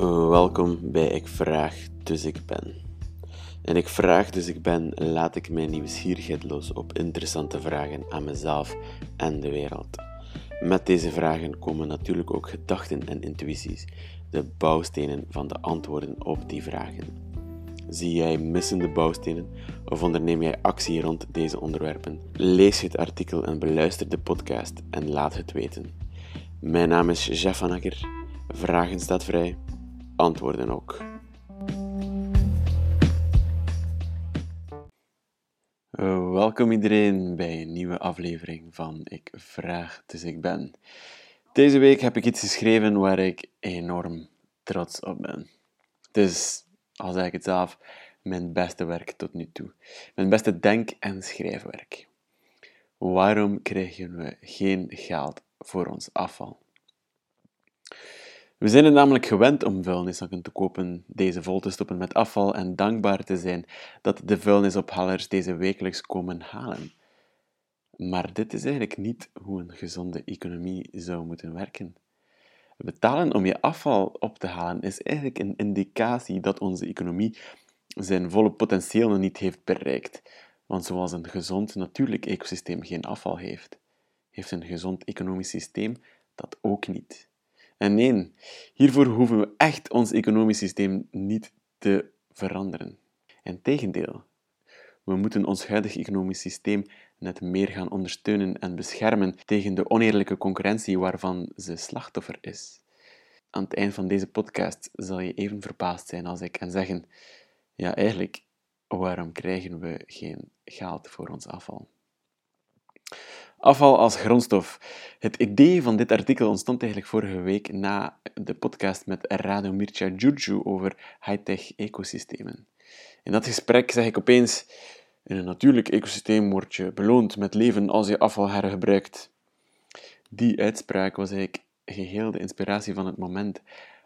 Welkom bij Ik Vraag, dus ik ben. En ik vraag, dus ik ben, laat ik mijn nieuwsgierigheid los op interessante vragen aan mezelf en de wereld. Met deze vragen komen natuurlijk ook gedachten en intuïties, de bouwstenen van de antwoorden op die vragen. Zie jij missende bouwstenen of onderneem jij actie rond deze onderwerpen? Lees het artikel en beluister de podcast en laat het weten. Mijn naam is Jeff van Akker. Vragen staat vrij, antwoorden ook. Welkom iedereen bij een nieuwe aflevering van Ik Vraag, dus ik ben. Deze week heb ik iets geschreven waar ik enorm trots op ben. Is, al zeg ik het zelf, mijn beste werk tot nu toe. Mijn beste denk- en schrijfwerk. Waarom krijgen we geen geld voor ons afval? We zijn het namelijk gewend om vuilniszakken te kopen, deze vol te stoppen met afval en dankbaar te zijn dat de vuilnisophalers deze wekelijks komen halen. Maar dit is eigenlijk niet hoe een gezonde economie zou moeten werken. Betalen om je afval op te halen is eigenlijk een indicatie dat onze economie zijn volle potentieel nog niet heeft bereikt. Want zoals een gezond natuurlijk ecosysteem geen afval heeft, heeft een gezond economisch systeem dat ook niet. En nee, hiervoor hoeven we echt ons economisch systeem niet te veranderen. Integendeel, we moeten ons huidig economisch systeem net meer gaan ondersteunen en beschermen tegen de oneerlijke concurrentie waarvan ze slachtoffer is. Aan het eind van deze podcast zal je even verbaasd zijn als ik kan zeggen: ja, eigenlijk, waarom krijgen we geen geld voor ons afval? Afval als grondstof. Het idee van dit artikel ontstond eigenlijk vorige week na de podcast met Rado Mircea Giurgiu over high-tech ecosystemen. In dat gesprek zeg ik opeens: In een natuurlijk ecosysteem word je beloond met leven als je afval hergebruikt. Die uitspraak was eigenlijk geheel de inspiratie van het moment,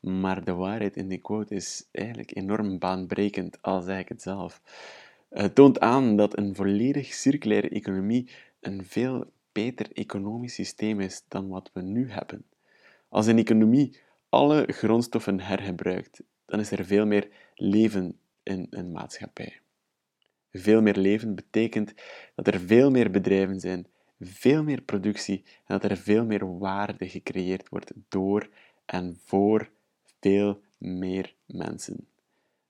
maar de waarheid in die quote is eigenlijk enorm baanbrekend, al zeg ik het zelf. Het toont aan dat een volledig circulaire economie een veel beter economisch systeem is dan wat we nu hebben. Als een economie alle grondstoffen hergebruikt, dan is er veel meer leven in een maatschappij. Veel meer leven betekent dat er veel meer bedrijven zijn, veel meer productie en dat er veel meer waarde gecreëerd wordt door en voor veel meer mensen.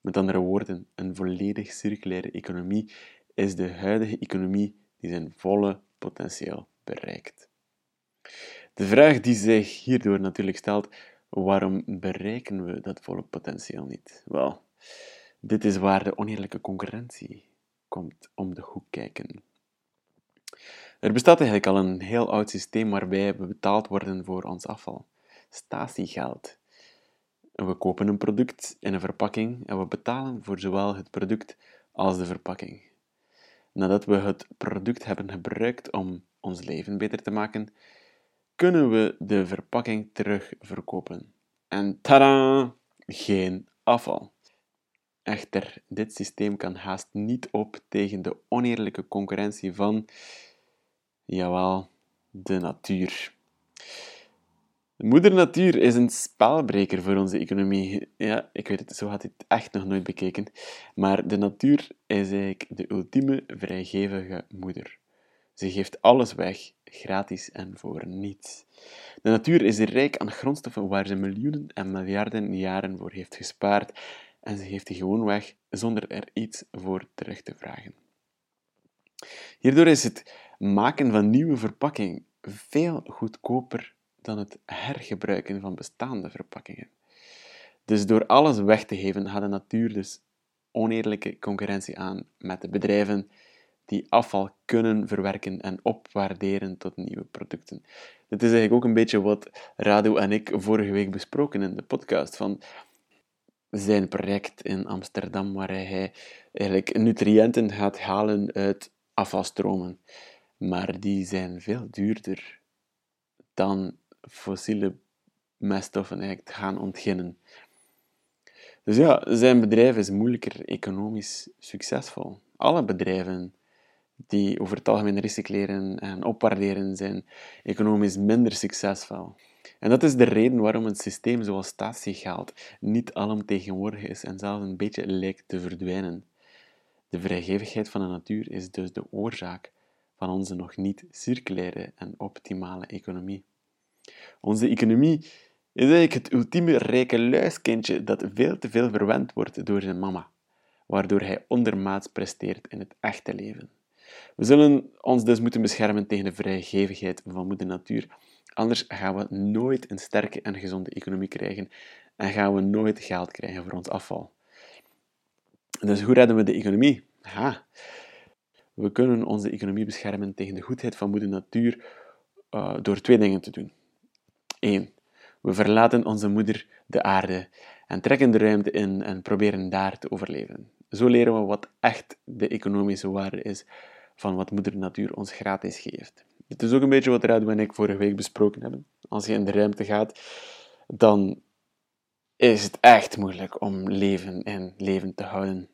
Met andere woorden, een volledig circulaire economie is de huidige economie die zijn volle potentieel bereikt. De vraag die zich hierdoor natuurlijk stelt, waarom bereiken we dat volle potentieel niet? Wel, dit is waar de oneerlijke concurrentie komt om de hoek kijken. Er bestaat eigenlijk al een heel oud systeem waarbij we betaald worden voor ons afval. Statiegeld. We kopen een product in een verpakking en we betalen voor zowel het product als de verpakking. Nadat we het product hebben gebruikt om ons leven beter te maken, kunnen we de verpakking terug verkopen. En tada! Geen afval. Echter, dit systeem kan haast niet op tegen de oneerlijke concurrentie van, jawel, de natuur. Moeder Natuur is een spelbreker voor onze economie. Ja, ik weet het, zo had het echt nog nooit bekeken. Maar de natuur is eigenlijk de ultieme vrijgevige moeder. Ze geeft alles weg, gratis en voor niets. De natuur is rijk aan grondstoffen waar ze miljoenen en miljarden jaren voor heeft gespaard en ze geeft die gewoon weg zonder er iets voor terug te vragen. Hierdoor is het maken van nieuwe verpakking veel goedkoper dan het hergebruiken van bestaande verpakkingen. Dus door alles weg te geven, gaat de natuur dus oneerlijke concurrentie aan met de bedrijven die afval kunnen verwerken en opwaarderen tot nieuwe producten. Dit is eigenlijk ook een beetje wat Radu en ik vorige week besproken in de podcast van zijn project in Amsterdam, waar hij eigenlijk nutriënten gaat halen uit afvalstromen. Maar die zijn veel duurder dan fossiele meststoffen eigenlijk gaan ontginnen. Dus ja, zijn bedrijf is moeilijker economisch succesvol. Alle bedrijven die over het algemeen recycleren en opwaarderen zijn economisch minder succesvol. En dat is de reden waarom een systeem zoals statiegeld niet alomtegenwoordig is en zelfs een beetje lijkt te verdwijnen. De vrijgevigheid van de natuur is dus de oorzaak van onze nog niet circulaire en optimale economie. Onze economie is eigenlijk het ultieme rijke luiskindje dat veel te veel verwend wordt door zijn mama, waardoor hij ondermaats presteert in het echte leven. We zullen ons dus moeten beschermen tegen de vrijgevigheid van moeder natuur, anders gaan we nooit een sterke en gezonde economie krijgen en gaan we nooit geld krijgen voor ons afval. Dus hoe redden we de economie? Ha. We kunnen onze economie beschermen tegen de goedheid van moeder natuur uh, door twee dingen te doen. 1. We verlaten onze moeder, de aarde, en trekken de ruimte in en proberen daar te overleven. Zo leren we wat echt de economische waarde is van wat moeder natuur ons gratis geeft. Het is ook een beetje wat Radu en ik vorige week besproken hebben. Als je in de ruimte gaat, dan is het echt moeilijk om leven en leven te houden.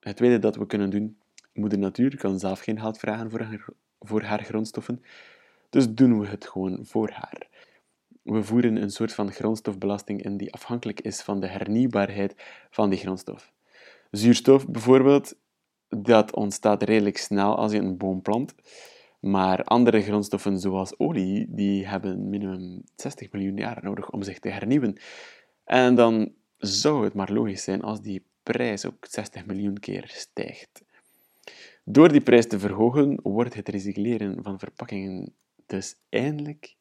Het tweede dat we kunnen doen, moeder natuur kan zelf geen geld vragen voor haar, voor haar grondstoffen, dus doen we het gewoon voor haar. We voeren een soort van grondstofbelasting in die afhankelijk is van de hernieuwbaarheid van die grondstof. Zuurstof bijvoorbeeld, dat ontstaat redelijk snel als je een boom plant. Maar andere grondstoffen zoals olie, die hebben minimum 60 miljoen jaar nodig om zich te hernieuwen. En dan zou het maar logisch zijn als die prijs ook 60 miljoen keer stijgt. Door die prijs te verhogen, wordt het recycleren van verpakkingen dus eindelijk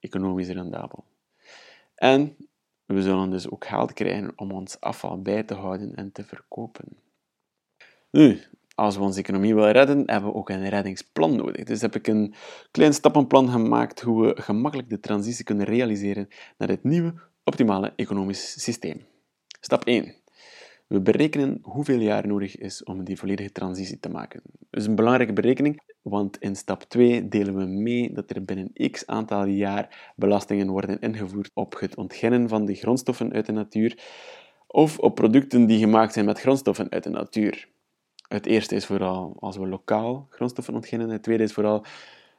economisch rendabel. En we zullen dus ook geld krijgen om ons afval bij te houden en te verkopen. Nu, als we onze economie willen redden, hebben we ook een reddingsplan nodig. Dus heb ik een klein stappenplan gemaakt hoe we gemakkelijk de transitie kunnen realiseren naar het nieuwe, optimale economisch systeem. Stap 1. We berekenen hoeveel jaar nodig is om die volledige transitie te maken. Dat is een belangrijke berekening, want in stap 2 delen we mee dat er binnen x aantal jaar belastingen worden ingevoerd op het ontginnen van de grondstoffen uit de natuur of op producten die gemaakt zijn met grondstoffen uit de natuur. Het eerste is vooral als we lokaal grondstoffen ontginnen. Het tweede is vooral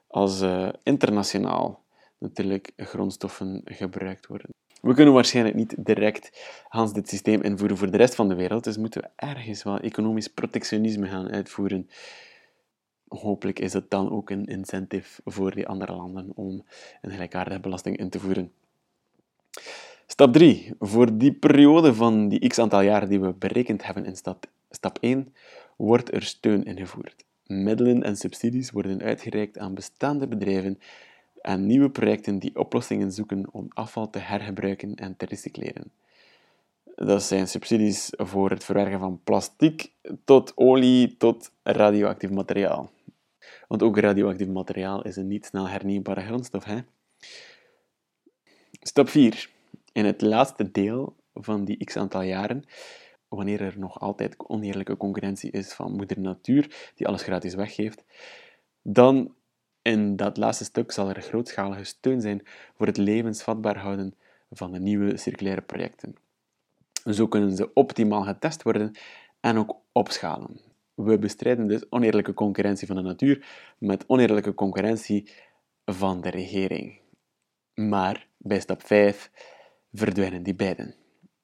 als uh, internationaal natuurlijk grondstoffen gebruikt worden. We kunnen waarschijnlijk niet direct Hans dit systeem invoeren voor de rest van de wereld, dus moeten we ergens wel economisch protectionisme gaan uitvoeren. Hopelijk is dat dan ook een incentive voor die andere landen om een gelijkaardige belasting in te voeren. Stap 3. Voor die periode van die x aantal jaren die we berekend hebben in stap, stap 1, wordt er steun ingevoerd. Middelen en subsidies worden uitgereikt aan bestaande bedrijven en nieuwe projecten die oplossingen zoeken om afval te hergebruiken en te recycleren. Dat zijn subsidies voor het verwerken van plastic tot olie tot radioactief materiaal. Want ook radioactief materiaal is een niet snel hernieuwbare grondstof. Hè? Stap 4. In het laatste deel van die x aantal jaren wanneer er nog altijd oneerlijke concurrentie is van moeder natuur, die alles gratis weggeeft, dan in dat laatste stuk zal er grootschalige steun zijn voor het levensvatbaar houden van de nieuwe circulaire projecten. Zo kunnen ze optimaal getest worden en ook opschalen. We bestrijden dus oneerlijke concurrentie van de natuur met oneerlijke concurrentie van de regering. Maar bij stap 5 verdwijnen die beiden.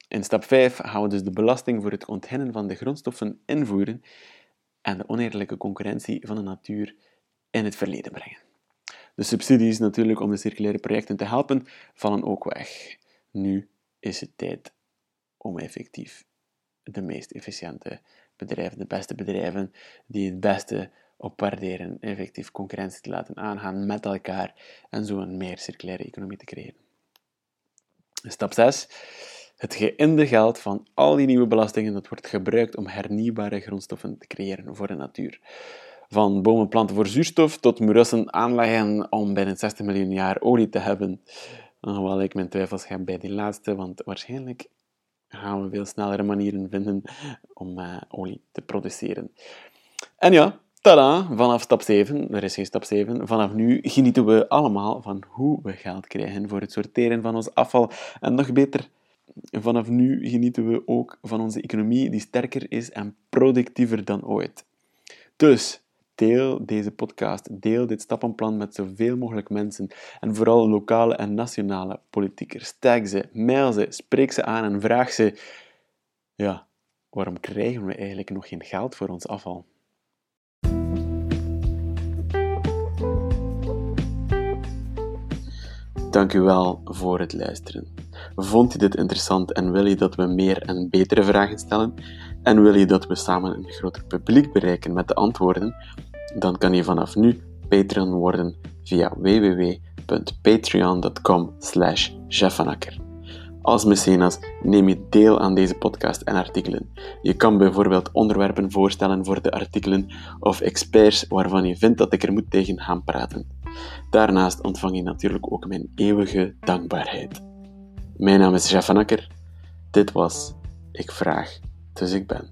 In stap 5 gaan we dus de belasting voor het onthennen van de grondstoffen invoeren en de oneerlijke concurrentie van de natuur in het verleden brengen. De subsidies natuurlijk om de circulaire projecten te helpen vallen ook weg. Nu is het tijd om effectief de meest efficiënte bedrijven, de beste bedrijven die het beste op waarderen, effectief concurrentie te laten aangaan met elkaar en zo een meer circulaire economie te creëren. Stap 6 het geïnde geld van al die nieuwe belastingen dat wordt gebruikt om hernieuwbare grondstoffen te creëren voor de natuur. Van bomen planten voor zuurstof tot moerassen aanleggen om binnen 60 miljoen jaar olie te hebben. Hoewel ik mijn twijfels heb bij die laatste, want waarschijnlijk gaan we veel snellere manieren vinden om uh, olie te produceren. En ja, tada, vanaf stap 7, er is geen stap 7, vanaf nu genieten we allemaal van hoe we geld krijgen voor het sorteren van ons afval en nog beter vanaf nu genieten we ook van onze economie die sterker is en productiever dan ooit. Dus, Deel deze podcast, deel dit stappenplan met zoveel mogelijk mensen en vooral lokale en nationale politiekers. Tag ze, mail ze, spreek ze aan en vraag ze: ja, waarom krijgen we eigenlijk nog geen geld voor ons afval? Dank u wel voor het luisteren. Vond je dit interessant en wil je dat we meer en betere vragen stellen? En wil je dat we samen een groter publiek bereiken met de antwoorden? Dan kan je vanaf nu Patreon worden via www.patreon.com slash Als mecenas neem je deel aan deze podcast en artikelen. Je kan bijvoorbeeld onderwerpen voorstellen voor de artikelen of experts waarvan je vindt dat ik er moet tegen gaan praten. Daarnaast ontvang je natuurlijk ook mijn eeuwige dankbaarheid. Mijn naam is Jeff van. Dit was Ik Vraag, dus ik ben.